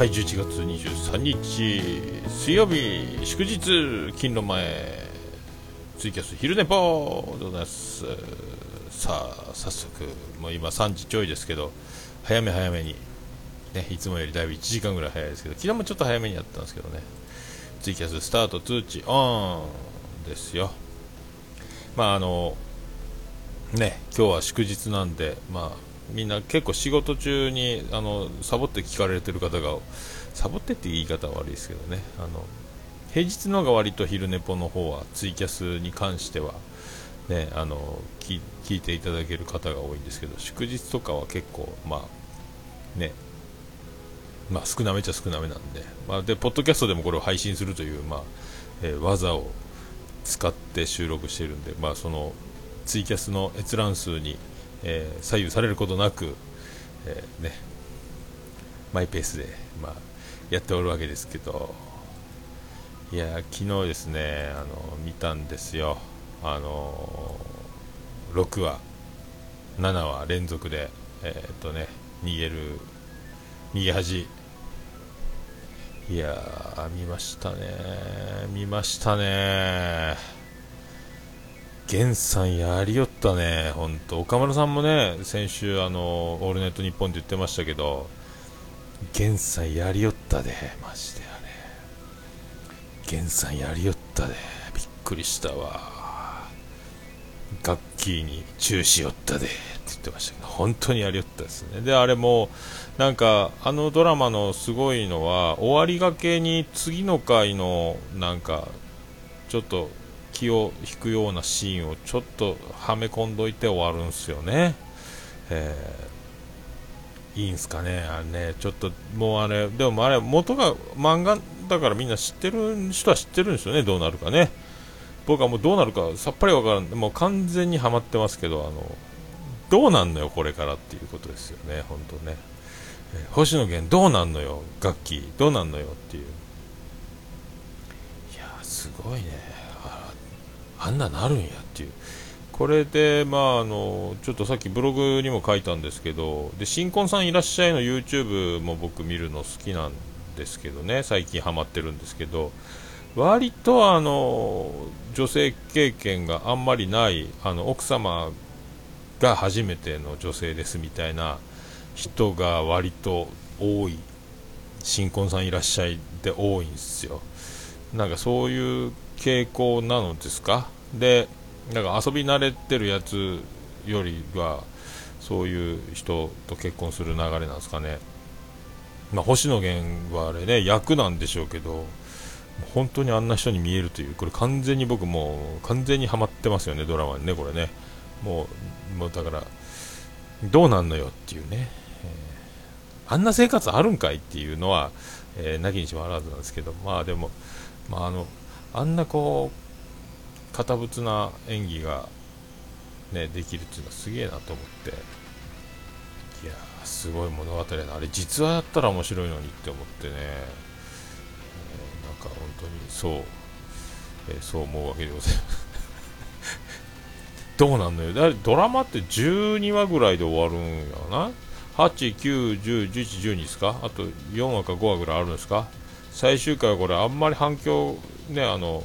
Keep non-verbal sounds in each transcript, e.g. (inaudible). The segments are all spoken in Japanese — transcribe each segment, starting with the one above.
はい11月23日水曜日祝日金の前ツイキャス昼寝ぽでございます。さあ早速もう今3時ちょいですけど早め早めにねいつもよりだいぶ1時間ぐらい早いですけど昨日もちょっと早めにやったんですけどね。ツイキャススタート通知オンですよ。まああのね今日は祝日なんでまあみんな結構仕事中にあのサボって聞かれてる方がサボってって言い方は悪いですけどね。あの平日のが割と昼寝ぽの方はツイキャスに関してはねあの聞いていただける方が多いんですけど祝日とかは結構まあねまあ少なめっちゃ少なめなんで、まあ、でポッドキャストでもこれを配信するという、まあえー、技を使って収録してるんで、まあ、そのツイキャスの閲覧数にえー、左右されることなく、えー、ね、マイペースで、まあ、やっておるわけですけど、いや、昨日ですね、あの、見たんですよ。あのー、6話、7話連続で、えー、っとね、逃げる、逃げ恥。いや見ましたね、見ましたね。源さんやりよったね、本当岡村さんもね、先週、あの、オールネットニッポンって言ってましたけど、源さんやりよったで、マジであれ。源さんやりよったで、びっくりしたわ。ガッキーにチューしよったで、って言ってましたけど、本当にやりよったですね。で、あれも、なんか、あのドラマのすごいのは、終わりがけに次の回の、なんか、ちょっと気を引くようなシーンをちょっとはめ込んどいて終わるんすよね。えー、いいんすかね、あれね、ちょっともうあれ、でもあれ、元が漫画だからみんな知ってる人は知ってるんですよね、どうなるかね。僕はもうどうなるかさっぱりわからん、もう完全にはまってますけど、あの、どうなんのよ、これからっていうことですよね、本当ね。えー、星野源どうなんのよ、楽器どうなんのよっていう。いやすごいね。あんななるんやっていう。これで、まあ、あのちょっとさっきブログにも書いたんですけど、で新婚さんいらっしゃいの YouTube も僕見るの好きなんですけどね、最近ハマってるんですけど、割とあの女性経験があんまりないあの奥様が初めての女性ですみたいな人が割と多い新婚さんいらっしゃいで多いんですよなんかそういう傾向なのですか？でなんか遊び慣れてるやつよりはそういう人と結婚する流れなんですかね、まあ、星野源はあれね役なんでしょうけど本当にあんな人に見えるというこれ完全に僕もう完全にはまってますよねドラマにねこれね。もうもうだからどうなんのよっていうね、えー、あんな生活あるんかいっていうのは、えー、なきにしもあらずなんですけどまあでもまああのあんなこう堅物な演技が、ね、できるっていうのはすげえなと思って。いやすごい物語だな。あれ実話やったら面白いのにって思ってね、えー、なんか本当にそう、えー、そう思うわけでございます。(laughs) どうなんのよ。だドラマって12話ぐらいで終わるんやな。8、9、10、11、12ですか？あと4話か5話ぐらいあるんですか？最終回はこれあんまり反響ねあの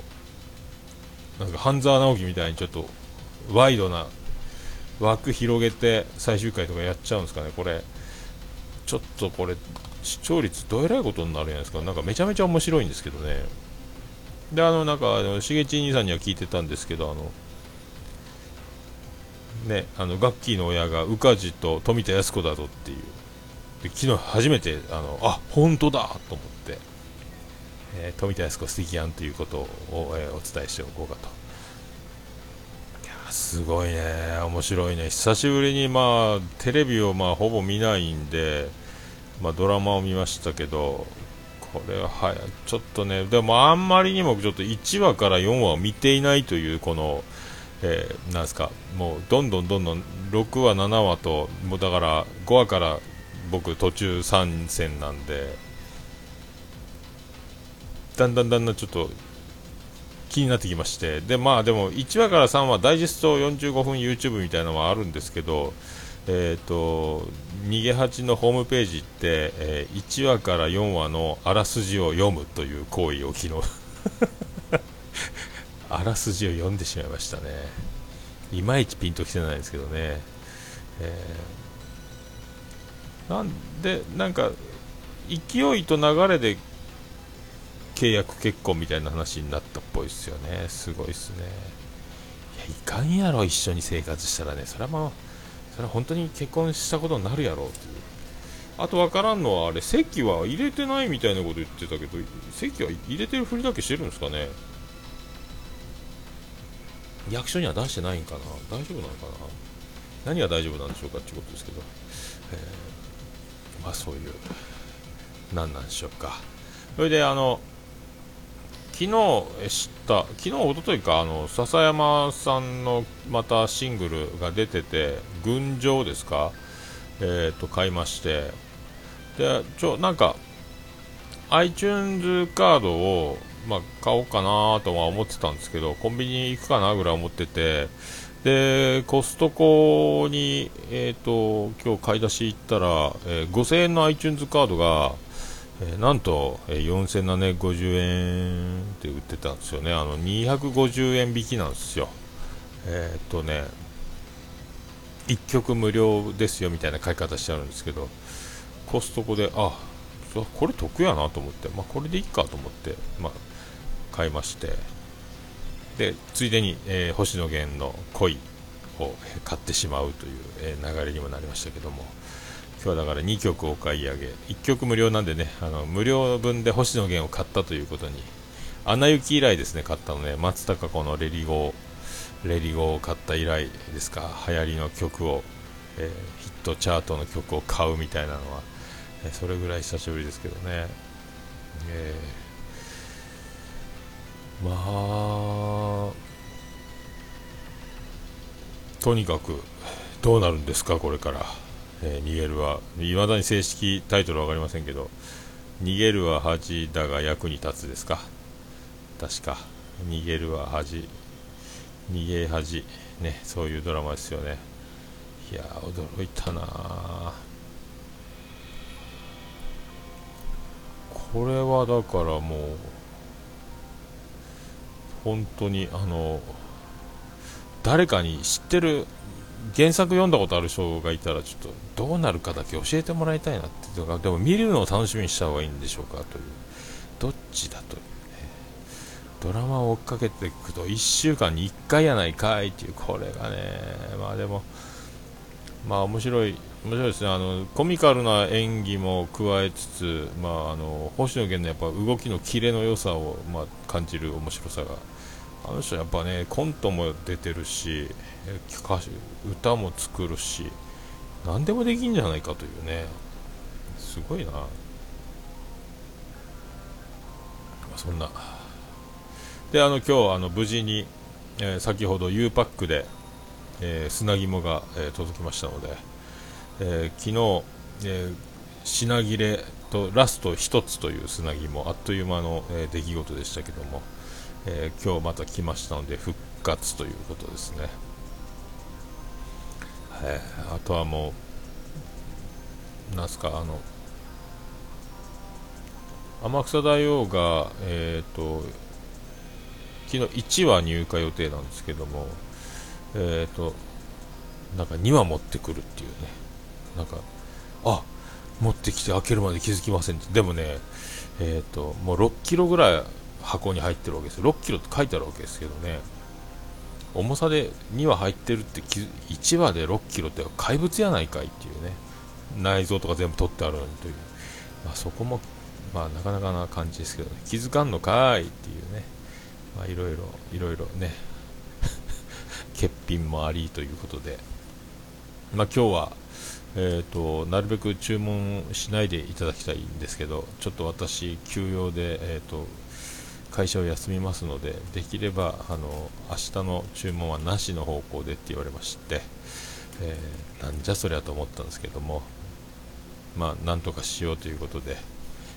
なんか半沢直樹みたいにちょっとワイドな枠広げて最終回とかやっちゃうんですかねこれ。ちょっとこれ視聴率どえらいことになるじゃないですか。なんかめちゃめちゃ面白いんですけどね。であのなんかあのしげち兄さんには聞いてたんですけどあのねあのガッキーの親が宇梶と富田靖子だぞっていう。で昨日初めてあのあ本当だと思って。えー、富田靖子素敵やんということを、えー、お伝えしておこうかと。すごいね、面白いね、久しぶりに、まあ、テレビを、まあ、ほぼ見ないんで、まあ、ドラマを見ましたけど、これははやちょっとね、でもあんまりにもちょっと1話から4話を見ていないという、この、えー、なんですか、もうどんどんどんどん6話、7話と、もうだから5話から僕、途中参戦なんで、だんだんだんだんちょっと気になってきまして。でまあでも1話から3話ダイジェスト45分 YouTube みたいなのはあるんですけどえーと、逃げ恥のホームページって、えー、1話から4話のあらすじを読むという行為を昨日。(laughs) あらすじを読んでしまいましたね。いまいちピンときてないですけどね、えー、なんでなんか勢いと流れで契約結婚みたいな話になったっぽいですよね。すごいですね。いやいかんやろ一緒に生活したらね。それはもうそれは本当に結婚したことになるやろうっていう。あと分からんのはあれ席は入れてないみたいなこと言ってたけど席は入れてるふりだけしてるんですかね。役所には出してないんかな。大丈夫なのかな。何が大丈夫なんでしょうかっていうことですけど、えー、まあそういう何なんでしょうか。それであの昨日知った昨日一昨日かあの笹山さんのまたシングルが出てて「群青」ですか？え、ー、と買いまして。でちょなんか iTunes カードをまあ、買おうかなとは思ってたんですけどコンビニ行くかなぐらい思ってて。でコストコに、えーと、今日買い出し行ったら、えー、5000円の iTunes カードがえー、なんと、えー、4750円って売ってたんですよね、あの250円引きなんですよ、えー、っとね、1曲無料ですよみたいな買い方してあるんですけど、コストコで、あこれ得やなと思って、まあ、これでいいかと思って、まあ、買いまして、でついでに、えー、星野源の恋を買ってしまうという、え流れにもなりましたけども。今日はだから2曲お買い上げ。1曲無料なんでねあの無料分で星野源を買ったということに。アナ雪以来ですね買ったのね。松たか子のレリゴーレリゴーを買った以来ですか。流行りの曲を、えー、ヒットチャートの曲を買うみたいなのは、えー、それぐらい久しぶりですけどね、えー、まあとにかくどうなるんですかこれから。えー、逃げるはいまだに正式タイトル分かりませんけど逃げるは恥だが役に立つですか？確か。逃げるは恥。逃げ恥。ねそういうドラマですよね。いや驚いたなこれはだからもう本当にあの誰かに知ってる原作読んだことある人がいたらちょっとどうなるかだけ教えてもらいたいなっていうかでも見るのを楽しみにした方がいいんでしょうかというどっちだとねドラマを追っかけていくと1週間に1回やないかいっていうこれがねまあでもまあ面白い。面白いですね。あのコミカルな演技も加えつつ、まあ、あの星野源のやっぱ動きのキレの良さを、まあ、感じる面白さがあの人やっぱねコントも出てるし歌も作るし何でもできんじゃないかというね。すごいな、まあ、そんな。であの今日あの無事に、えー、先ほど U パックで、えー、砂肝が、えー、届きましたので、え昨日、え品切れとラスト1つという砂肝あっという間の、え出来事でしたけども、え今日また来ましたので復活ということですね。えー、あとはもう、なんすか、あの、天草大王が、えっ、ー、と、昨日1話入荷予定なんですけども、えっ、ー、と、なんか2話持ってくるっていうね、なんか、あ持ってきて開けるまで気づきませんって、でもね、えっ、ー、と、もう6キロぐらい箱に入ってるわけですよ、6キロって書いてあるわけですけどね、重さで2羽入ってるって1羽で6キロって怪物やないかいっていうね。内臓とか全部取ってあるのにという、まあ、そこも、まあ、なかなかな感じですけどね。気づかんのかいっていうね、まあ、いろいろいろいろね。(laughs) 欠品もありということで、まあ、今日はえーと、なるべく注文しないでいただきたいんですけどちょっと私休養で、えーと会社を休みますのでできればあの明日の注文はなしの方向でって言われまして、えー、なんじゃそりゃと思ったんですけどもまあなんとかしようということで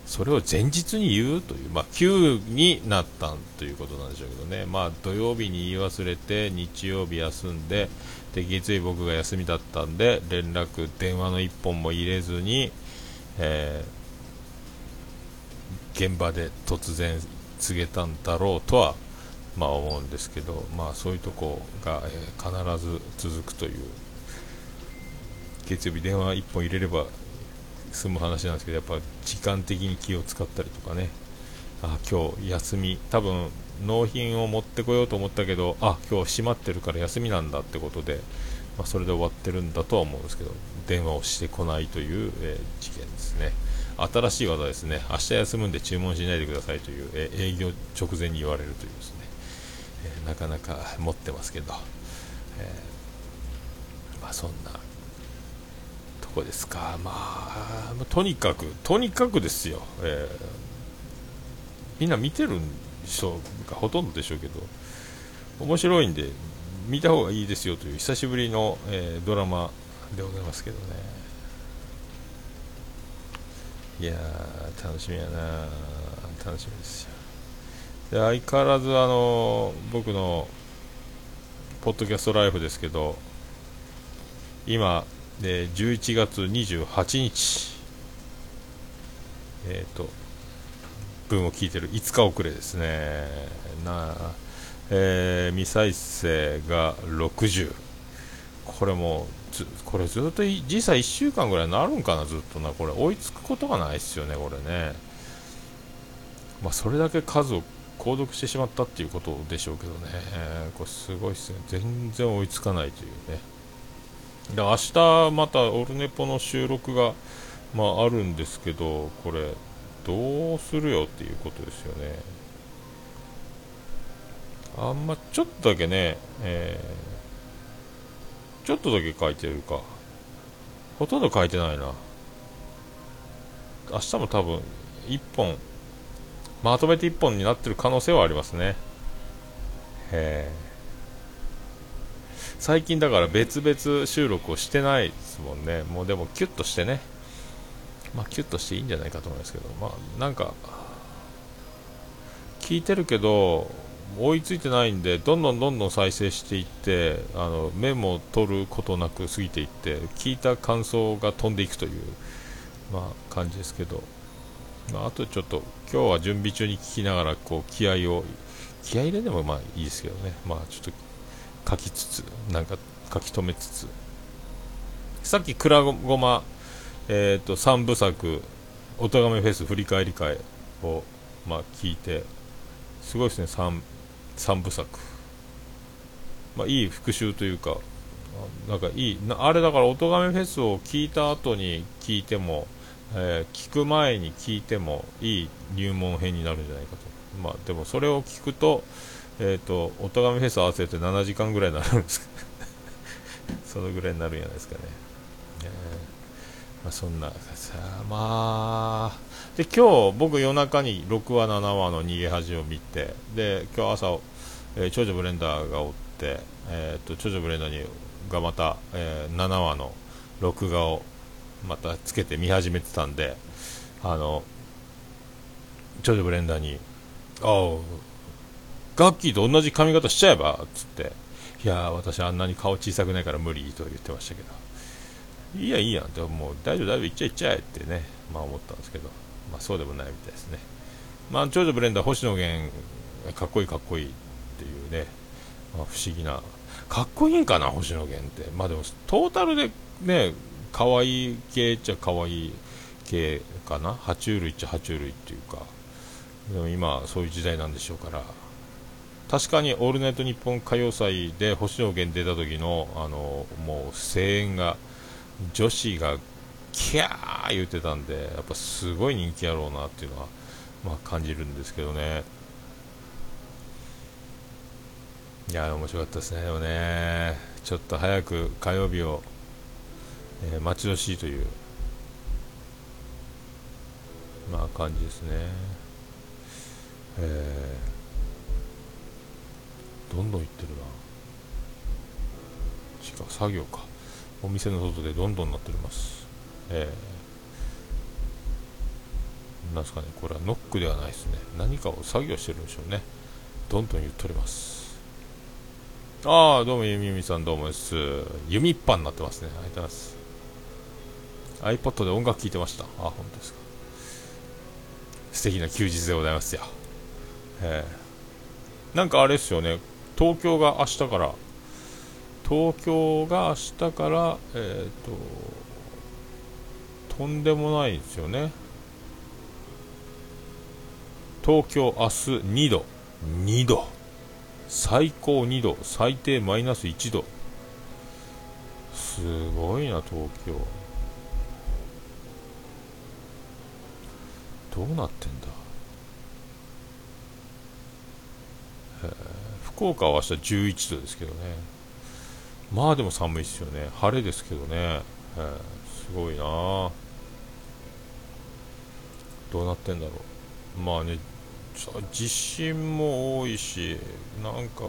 それを前日に言うという、まあ、急になったということなんでしょうけどね、まあ、土曜日に言い忘れて、日曜日休んで、で月曜日僕が休みだったんで、連絡、電話の1本も入れずに、えー、現場で突然告げたんだろうとは、まあ、思うんですけど、まあ、そういうとこが、えー、必ず続くという、月曜日電話1本入れれば済む話なんですけどやっぱ時間的に気を使ったりとかね。あ今日休み。多分納品を持ってこようと思ったけどあ今日閉まってるから休みなんだってことで、まあ、それで終わってるんだとは思うんですけど電話をしてこないという、えー、事件ですね。新しい技ですね。明日休むんで注文しないでくださいという、え、営業直前に言われるというですね、え、なかなか持ってますけど、えまあ、そんなとこですか、まあ、とにかく、とにかくですよ、えー、みんな見てる人がほとんどでしょうけど、面白いんで、見た方がいいですよという久しぶりの、えー、ドラマでございますけどね。いやー、楽しみやな楽しみですよ。で相変わらず、あの僕のポッドキャストライフですけど、今、で11月28日、えっ、ー、と分を聞いてる5日遅れですね。な、えー、未再生が60これもこれずっと実際1週間ぐらいになるんかなずっとな。これ追いつくことがないですよねこれね。まあ、それだけ数を購読してしまったっていうことでしょうけどね、これすごいですね。全然追いつかないというね。で明日またオルネポの収録が、まあ、あるんですけどこれどうするよっていうことですよね。あんまちょっとだけね、えー、ちょっとだけ書いてるか。ほとんど書いてないな。明日も多分1本まとめて1本になってる可能性はありますね。へえ。最近だから別々収録をしてないですもんね、もうでもキュッとしてね、まあ、キュッとしていいんじゃないかと思いますけど、まあ、なんか、聞いてるけど、追いついてないんで、どんどんどんどん再生していって、あのメモ取ることなく過ぎていって、聞いた感想が飛んでいくという、まあ、感じですけど、まあ、あとちょっと、今日は準備中に聞きながら、こう、気合を、気合入れでもまあいいですけどね、まあ、ちょっと書きつつなんか書き留めつつ。さっきくらごま、えーと、3部作「おとがめフェス振り返り会を」まあ、聞いてすごいですね3部作、まあ、いい復習というかなんかいいあれだから「おとがめフェス」を聞いた後に聞いても、えー、聞く前に聞いてもいい入門編になるんじゃないかと、まあ、でもそれを聞くとえ、ー、と、おとがめフェス合わせて7時間ぐらいになるんです (laughs) そのぐらいになるんじゃないですかね。えー、まあ、そんな、さまあ、で、今日僕夜中に6話、7話の逃げ恥を見て、で、今日朝、えー、長女ブレンダーがおって、えっ、と、長女ブレンダーにがまた、えー、7話の録画をまたつけて見始めてたんで、あの、長女ブレンダーに、ああ、ガッキーと同じ髪型しちゃえばっつっていや私あんなに顔小さくないから無理と言ってましたけどいやいいやんってもう大丈夫大丈夫いっちゃいっちゃえってねまあ思ったんですけど。まあそうでもないみたいですね。まあ長女ブレンダー星野源かっこいいかっこいいっていうね、まあ、不思議な。かっこいいんかな星野源って。まあでもトータルでね可愛い系っちゃ可愛い系かな。爬虫類っちゃ爬虫類っていうか。でも今そういう時代なんでしょうから。確かに「オールナイトニッポン歌謡祭」で星野源出た時のあのもう声援が女子がキャー言ってたんでやっぱすごい人気やろうなっていうのは、まあ、感じるんですけどね。いや面白かったですね。でもねちょっと早く火曜日を、えー、待ち遠しいというまあ感じですね。えーどんどんいってるな。違う作業か。お店の外でどんどんなっております。えなんですかね、これはノックではないですね。何かを作業してるんでしょうね。どんどん言っております。ああ、どうもゆみゆみさんどうもです。弓っぱになってますね。ありがとうございます。iPod で音楽聴いてました。あ、本当ですか。素敵な休日でございますよ。え、なんかあれですよね、東京が明日から、東京が明日から、えっ、ー、と、とんでもないですよね。東京明日2度、2度、最高2度、最低マイナス1度。すごいな、東京。どうなってんだ？福岡は明日11度ですけどね。まあでも寒いですよね。晴れですけどね。すごいな。どうなってんだろう。まあね地震も多いしなんか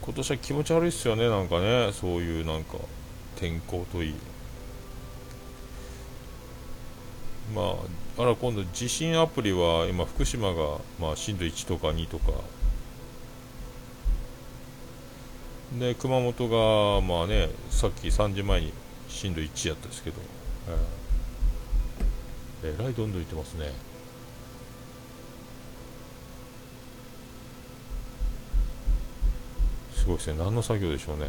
今年は気持ち悪いっすよねなんかね。そういうなんか天候といい。まあ、あら今度地震アプリは今福島が、まあ、震度1とか2とか。で熊本がまあねさっき3時前に震度1やったんですけど、えー、えらいどんどんいってますね。すごいですね。何の作業でしょうね。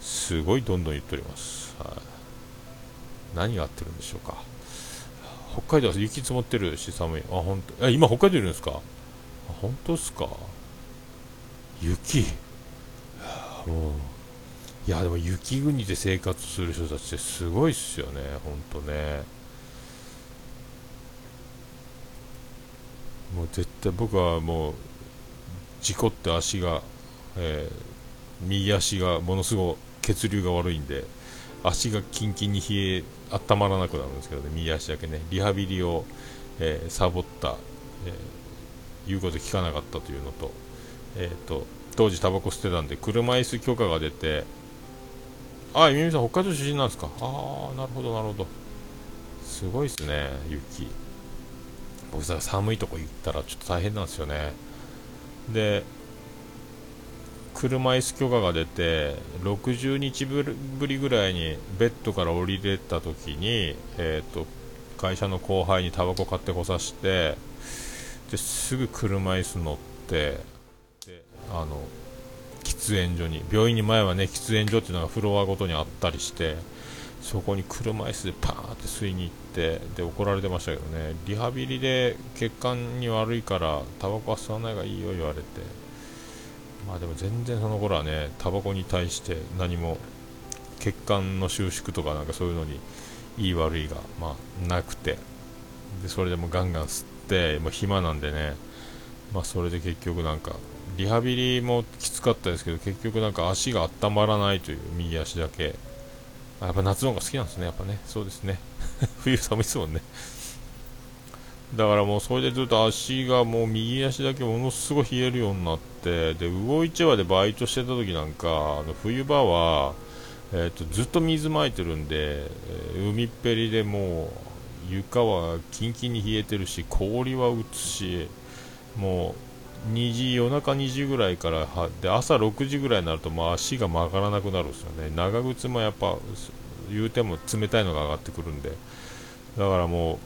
すごいどんどん言っております、はい、何が合ってるんでしょうか。北海道は雪積もってるし寒い。あ本当。え今北海道いるんですか？本当ですか？雪。もう。いやでも雪国で生活する人たちってすごいっすよね。本当ね。もう絶対僕はもう事故って足が、えー、右足がものすごい血流が悪いんで足がキンキンに冷え温まらなくなるんですけどね右足だけね。リハビリを、えー、サボった、えー、言うこと聞かなかったというのと,、えーと、当時タバコ吸ってたんで車椅子許可が出てあゆみみさん北海道出身なんですかああなるほどなるほど。すごいですね雪僕さ寒いとこ行ったらちょっと大変なんですよね。で車椅子許可が出て60日ぶりぐらいにベッドから降りれた時に、えーと、会社の後輩にタバコ買ってこさしてですぐ車椅子乗ってであの喫煙所に病院に前はね喫煙所っていうのがフロアごとにあったりしてそこに車椅子でパーって吸いに行ってで怒られてましたけどね。リハビリで血管に悪いからタバコは吸わないがいいよ言われて。まあでも全然その頃はねタバコに対して何も血管の収縮とかなんかそういうのにいい悪いがまあなくて。でそれでもガンガン吸ってもう暇なんでね。まあそれで結局なんかリハビリもきつかったですけど結局なんか足が温まらないという右足だけ。やっぱ夏の方が好きなんですねやっぱね。そうですね。(laughs) 冬寒いですもんね。だからもうそれでずっと足がもう右足だけものすごい冷えるようになってで魚市場でバイトしてた時なんかあの冬場は、えーと、ずっと水まいてるんで、え、海っぺりでもう床はキンキンに冷えてるし氷は打つしもう2時夜中2時ぐらいからはで朝6時ぐらいになるともう足が曲がらなくなるんですよね。長靴もやっぱ言うても冷たいのが上がってくるんで。だからもう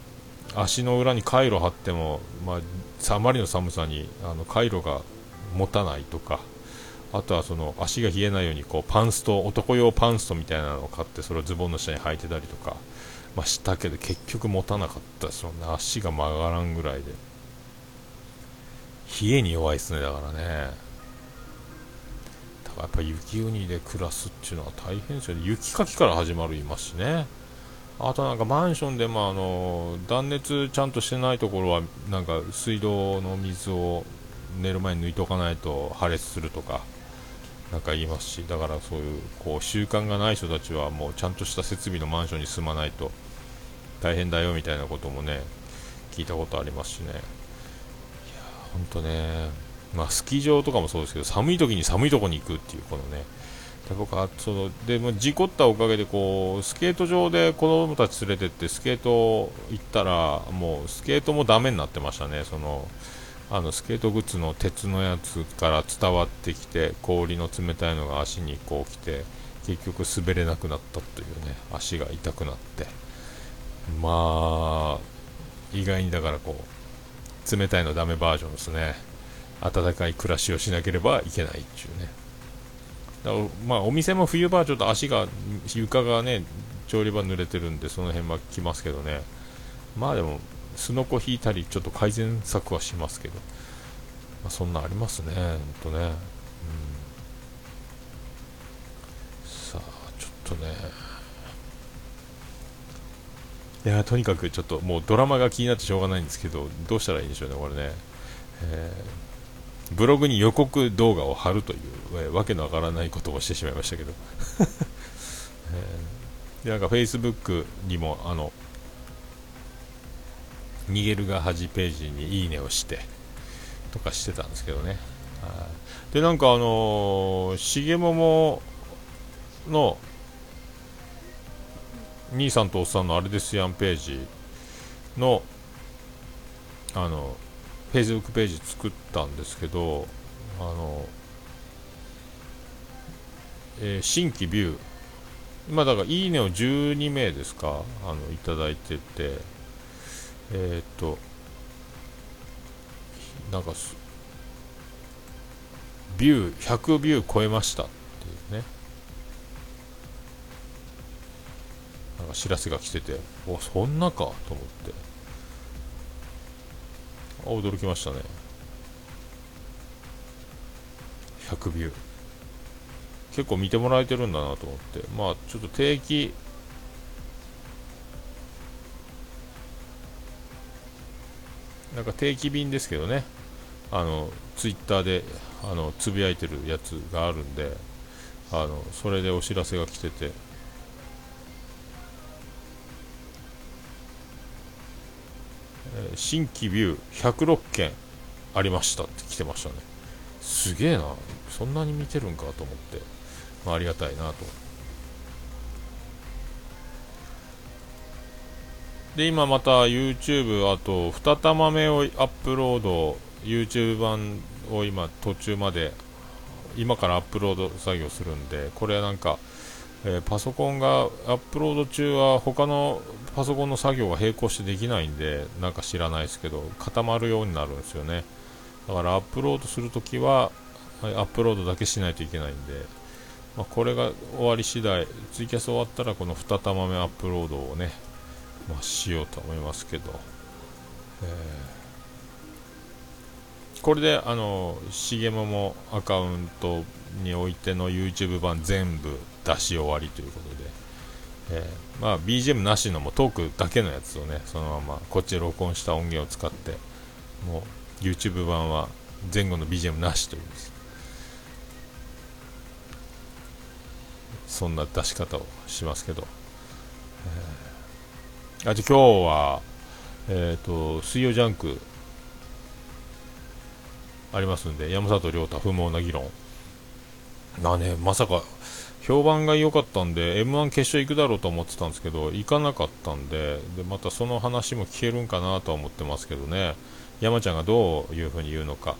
足の裏にカイロ貼っても、まあ、あまりの寒さにあのカイロが持たないとかあとはその足が冷えないようにこうパンスト男用パンストみたいなのを買ってそれをズボンの下に履いてたりとか、まあ、したけど結局持たなかったですよね。足が曲がらんぐらいで。冷えに弱いですねだからね。だからやっぱ雪国で暮らすっていうのは大変ですよね。雪かきから始まるいますしね。あとなんかマンションでもあの断熱ちゃんとしてないところはなんか水道の水を寝る前に抜いておかないと破裂するとかなんか言いますし。だからそういうこう習慣がない人たちはもうちゃんとした設備のマンションに住まないと大変だよみたいなこともね聞いたことありますしね。本当ねまあスキー場とかもそうですけど寒い時に寒いとこに行くっていうこのねで僕はそのでも事故ったおかげでこうスケート場で子供たち連れてってスケート行ったらもうスケートもダメになってましたね。そのあのスケート靴の鉄のやつから伝わってきて氷の冷たいのが足にこう来て結局滑れなくなったというね足が痛くなって。まあ意外にだからこう冷たいのダメバージョンですね。暖かい暮らしをしなければいけないっていうね。だまあお店も冬場はちょっと足が床がね調理場濡れてるんでその辺は来ますけどね。まあでもすのこ引いたりちょっと改善策はしますけど、まあ、そんなありますねほんとね、うん、さあちょっとね。いやとにかくちょっともうドラマが気になってしょうがないんですけどどうしたらいいんでしょうねこれね、えー、ブログに予告動画を貼るという、えー、わけのわからないことをしてしまいましたけど、(laughs) えー、でなんか Facebook にもあの逃げるが恥ページにいいねをしてとかしてたんですけどね。でなんかあのー、重桃の兄さんとおっさんのあれですやんページのあのフェイスブックページ作ったんですけどあの、えー、新規ビュー。今だからいいねを12名ですかあのいただいてて。えー、っとなんかビュー100ビュー超えましたっていうね。なんか知らせが来てておそんなかと思って。あ驚きましたね。100ビュー。結構見てもらえてるんだなと思って。まあちょっと定期なんか定期便ですけどね、あのツイッターであのつぶやいてるやつがあるんで、あのそれでお知らせが来てて、新規ビュー106件ありましたって来てましたね。すげえな、そんなに見てるんかと思って、まあ、ありがたいなと。で今また YouTube あと2玉目をアップロード YouTube 版を今途中まで今からアップロード作業するんでこれなんか、えー、パソコンがアップロード中は他のパソコンの作業が並行してできないんでなんか知らないですけど固まるようになるんですよね。だからアップロードするときはアップロードだけしないといけないんで、まあ、これが終わり次第ツイキャス終わったらこの2玉目アップロードをねまあ、しようと思いますけど、えー、これであの重桃アカウントにおいての YouTube 版全部出し終わりということで、えー、まあ、BGM なしのもトークだけのやつをねそのままこっちで録音した音源を使ってもう YouTube 版は前後の BGM なしというそんな出し方をしますけど、えーあじゃ今日は、えっ、ー、と、水曜ジャンクありますんで、山里亮太不毛な議論。まあね、まさか、評判が良かったんで、M1 決勝行くだろうと思ってたんですけど、行かなかったんで、でまたその話も聞けるんかなとは思ってますけどね、山ちゃんがどういう風に言うのか。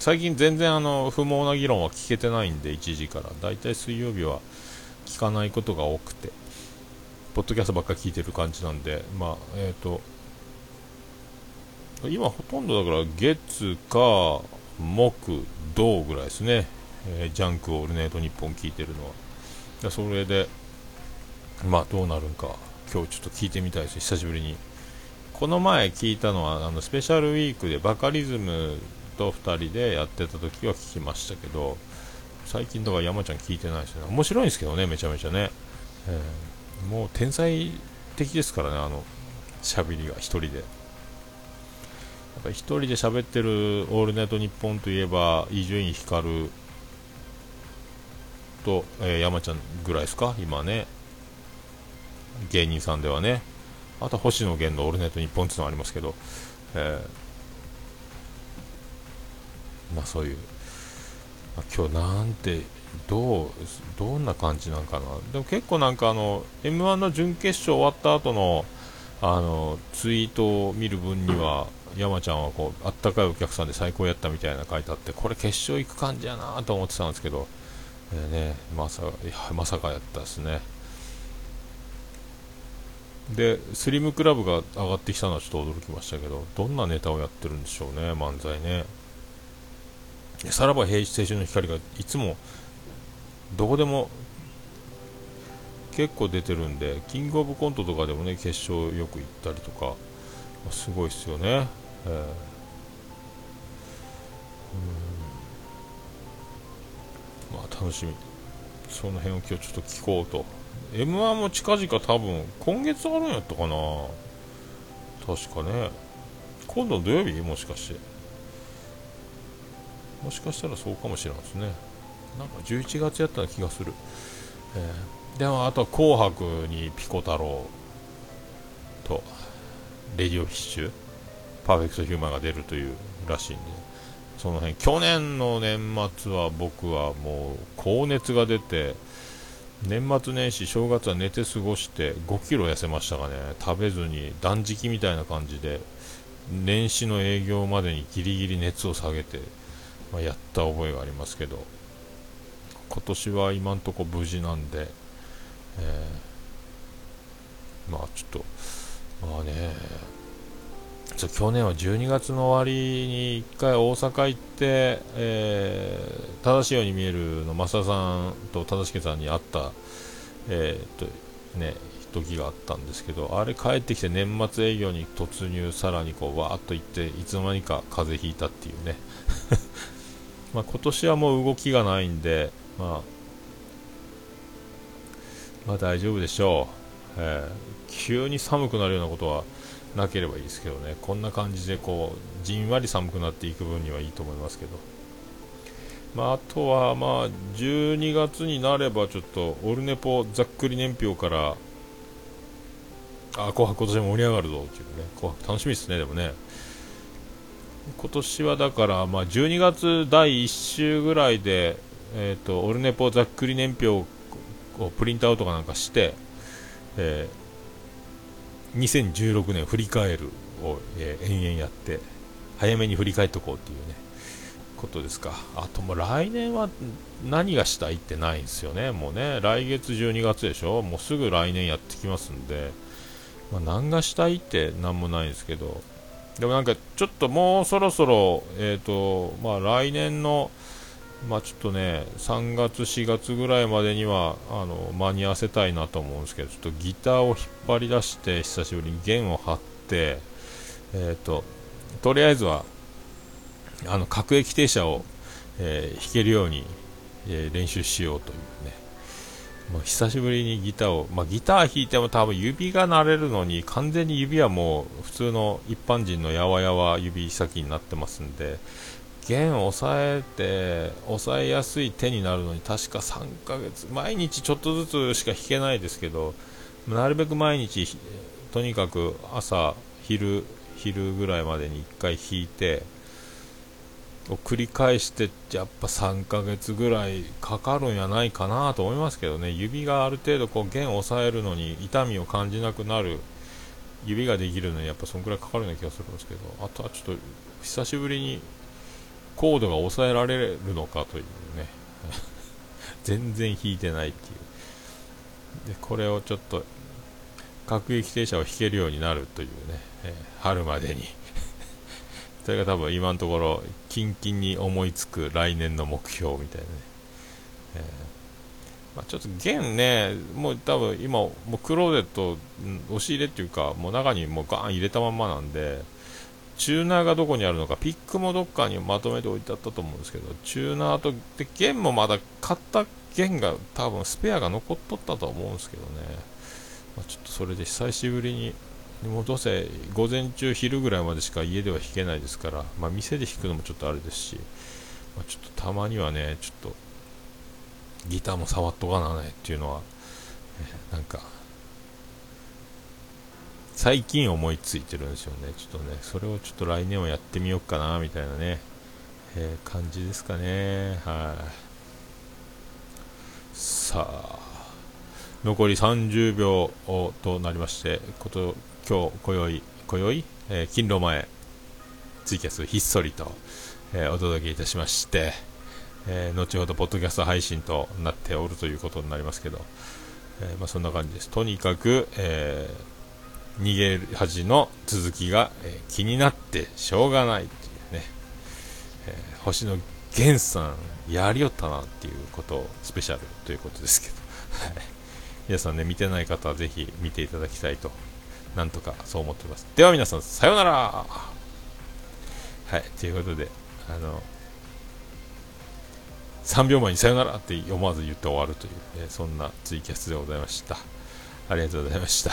最近全然あの不毛な議論は聞けてないんで、1時から。だいたい水曜日は聞かないことが多くて。ポッドキャストばっかり聞いてる感じなんで、まあ、えっ、ー、と、今ほとんどだから月か木土ぐらいですね、えー、ジャンクオールネートニッポン聞いてるのは。それで、まあどうなるんか、今日ちょっと聞いてみたいです、久しぶりに。この前聞いたのは、あのスペシャルウィークでバカリズムと2人でやってた時は聞きましたけど、最近だか山ちゃん聞いてないですね。面白いんですけどね、めちゃめちゃね。えーもう天才的ですからね、あの喋りが1人で。やっぱ1人で喋ってる「オールナイトニッポン」といえば伊集院光と、えー、山ちゃんぐらいですか、今ね、芸人さんではね、あと星野源の「オールナイトニッポン」っていうのありますけど、えー、まあそういう、まあ、今日なんてどうどんな感じなんかな？でも結構なんかあの m 1の準決勝終わった後のあのツイートを見る分には山ちゃんはこうあったかいお客さんで最高やったみたいな書いてあってこれ決勝行く感じやなと思ってたんですけど、えー、ね、まさまさかやったですね。でスリムクラブが上がってきたのはちょっと驚きましたけどどんなネタをやってるんでしょうね漫才ね。さらば平青春の光がいつもどこでも結構出てるんでキングオブコントとかでもね決勝よく行ったりとかすごいですよね、えー、まあ楽しみ。その辺を今日ちょっと聞こうと。m 1も近々多分今月あるんやったかな。確かね。今度土曜日？もしかして。もしかしたらそうかもしれないですね。なんか11月やったような気がする、えー、でもあとは紅白にピコ太郎とレディオフィッシュパーフェクトヒューマンが出るというらしいんで。その辺去年の年末は僕はもう高熱が出て年末年始正月は寝て過ごして5キロ痩せましたがね食べずに断食みたいな感じで年始の営業までにギリギリ熱を下げて、まあ、やった覚えがありますけど今年は今んとこ無事なんで、えー、まあちょっとまあね去年は12月の終わりに1回大阪行って、えー、正しいように見えるの増田さんと正しさんに会った、えー、っとね、時があったんですけどあれ帰ってきて年末営業に突入さらにこうわーっと行っていつの間にか風邪ひいたっていうね。(laughs) まあ今年はもう動きがないんで、まあ、まあ大丈夫でしょう、えー、急に寒くなるようなことはなければいいですけどね。こんな感じでこうじんわり寒くなっていく分にはいいと思いますけど、まあ、あとはまあ12月になればちょっとオルネポざっくり年表からあ紅白今年盛り上がるぞっていうね。紅白楽しみですねでもね。今年はだからまあ12月第1週ぐらいでえっ、ー、とオルネポざっくり年表をプリントアウトかなんかして、えー2016年振り返るを、えー、延々やって早めに振り返っておこうっていうねことですか。あともう来年は何がしたいってないんですよね。もうね来月12月でしょ。もうすぐ来年やってきますんで、まあ、何がしたいって何もないんですけど。でもなんかちょっともうそろそろえっ、ー、とまあ来年のまあ、ちょっとね3月、4月ぐらいまでにはあの間に合わせたいなと思うんですけどちょっとギターを引っ張り出して久しぶりに弦を張って、えーと、とりあえずはあの各駅停車を、えー、弾けるように、えー、練習しようというね。もう久しぶりにギターを、まあ、ギター弾いても多分指が慣れるのに完全に指はもう普通の一般人のやわやわ指先になってますんで弦を抑えて抑えやすい手になるのに確か3ヶ月。毎日ちょっとずつしか弾けないですけどなるべく毎日とにかく朝昼昼ぐらいまでに1回弾いてを繰り返してやっぱ3ヶ月ぐらいかかるんやないかなと思いますけどね。指がある程度こう弦を抑えるのに痛みを感じなくなる。指ができるのにやっぱそんくらいかかるような気がするんですけどあとはちょっと久しぶりにコードが抑えられるのかというね。(laughs) 全然弾いてないっていう。でこれをちょっと各駅停車を弾けるようになるというね、えー、春までに。(laughs) それが多分今のところキンキンに思いつく来年の目標みたいなね、えーまあ、ちょっと弦ねもう多分今もうクローゼット押し入れっていうかもう中にもうガーン入れたまんまなんでチューナーがどこにあるのか、ピックもどっかにまとめて置いてあったと思うんですけど、チューナーと、で、弦もまだ買った弦が多分スペアが残っとったと思うんですけどね、まあ、ちょっとそれで久しぶりに、もうどうせ午前中、昼ぐらいまでしか家では弾けないですから、まあ、店で弾くのもちょっとあれですし、まあ、ちょっとたまにはね、ちょっとギターも触っとかなねっていうのは、なんか最近思いついてるんですよね。ちょっとね、それをちょっと来年はやってみようかな、みたいなね、えー、感じですかね。はい、さあ、残り30秒となりまして、こと今日、今宵、今宵、えー、勤労前、ツイキャスひっそりと、えー、お届けいたしまして、えー、後ほどポッドキャスト配信となっておるということになりますけど、えー、まあ、そんな感じです。とにかく、えー逃げる恥の続きが、え気になってしょうがないっていうね、え星野源さんやりよったなっていうことをスペシャルということですけど、皆さんね、見てない方はぜひ見ていただきたいと、なんとかそう思ってます。では皆さん、さようならはい、ということで、あの、3秒前にさよならって思わず言って終わるという、えー、そんなツイキャスでございました。ありがとうございました。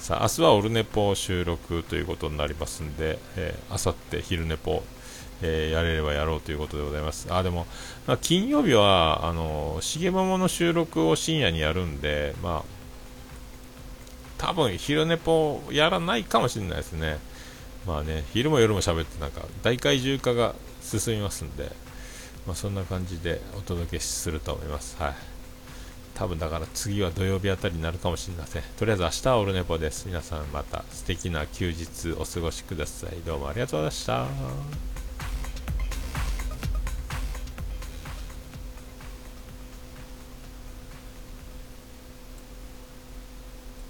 さあ、明日はオルネポ収録ということになりますんで、えー、あさって昼ネポ、えー、やれればやろうということでございます。あ、でも、まあ、金曜日は、あの、しげももの収録を深夜にやるんで、まあ、多分昼ネポやらないかもしれないですね。まあね、昼も夜も喋ってなんか大怪獣化が進みますんで、まあ、そんな感じでお届けすると思います。はい。多分だから次は土曜日あたりになるかもしれません。とりあえず明日はオルネポです。皆さんまた素敵な休日お過ごしください。どうもありがとうございました。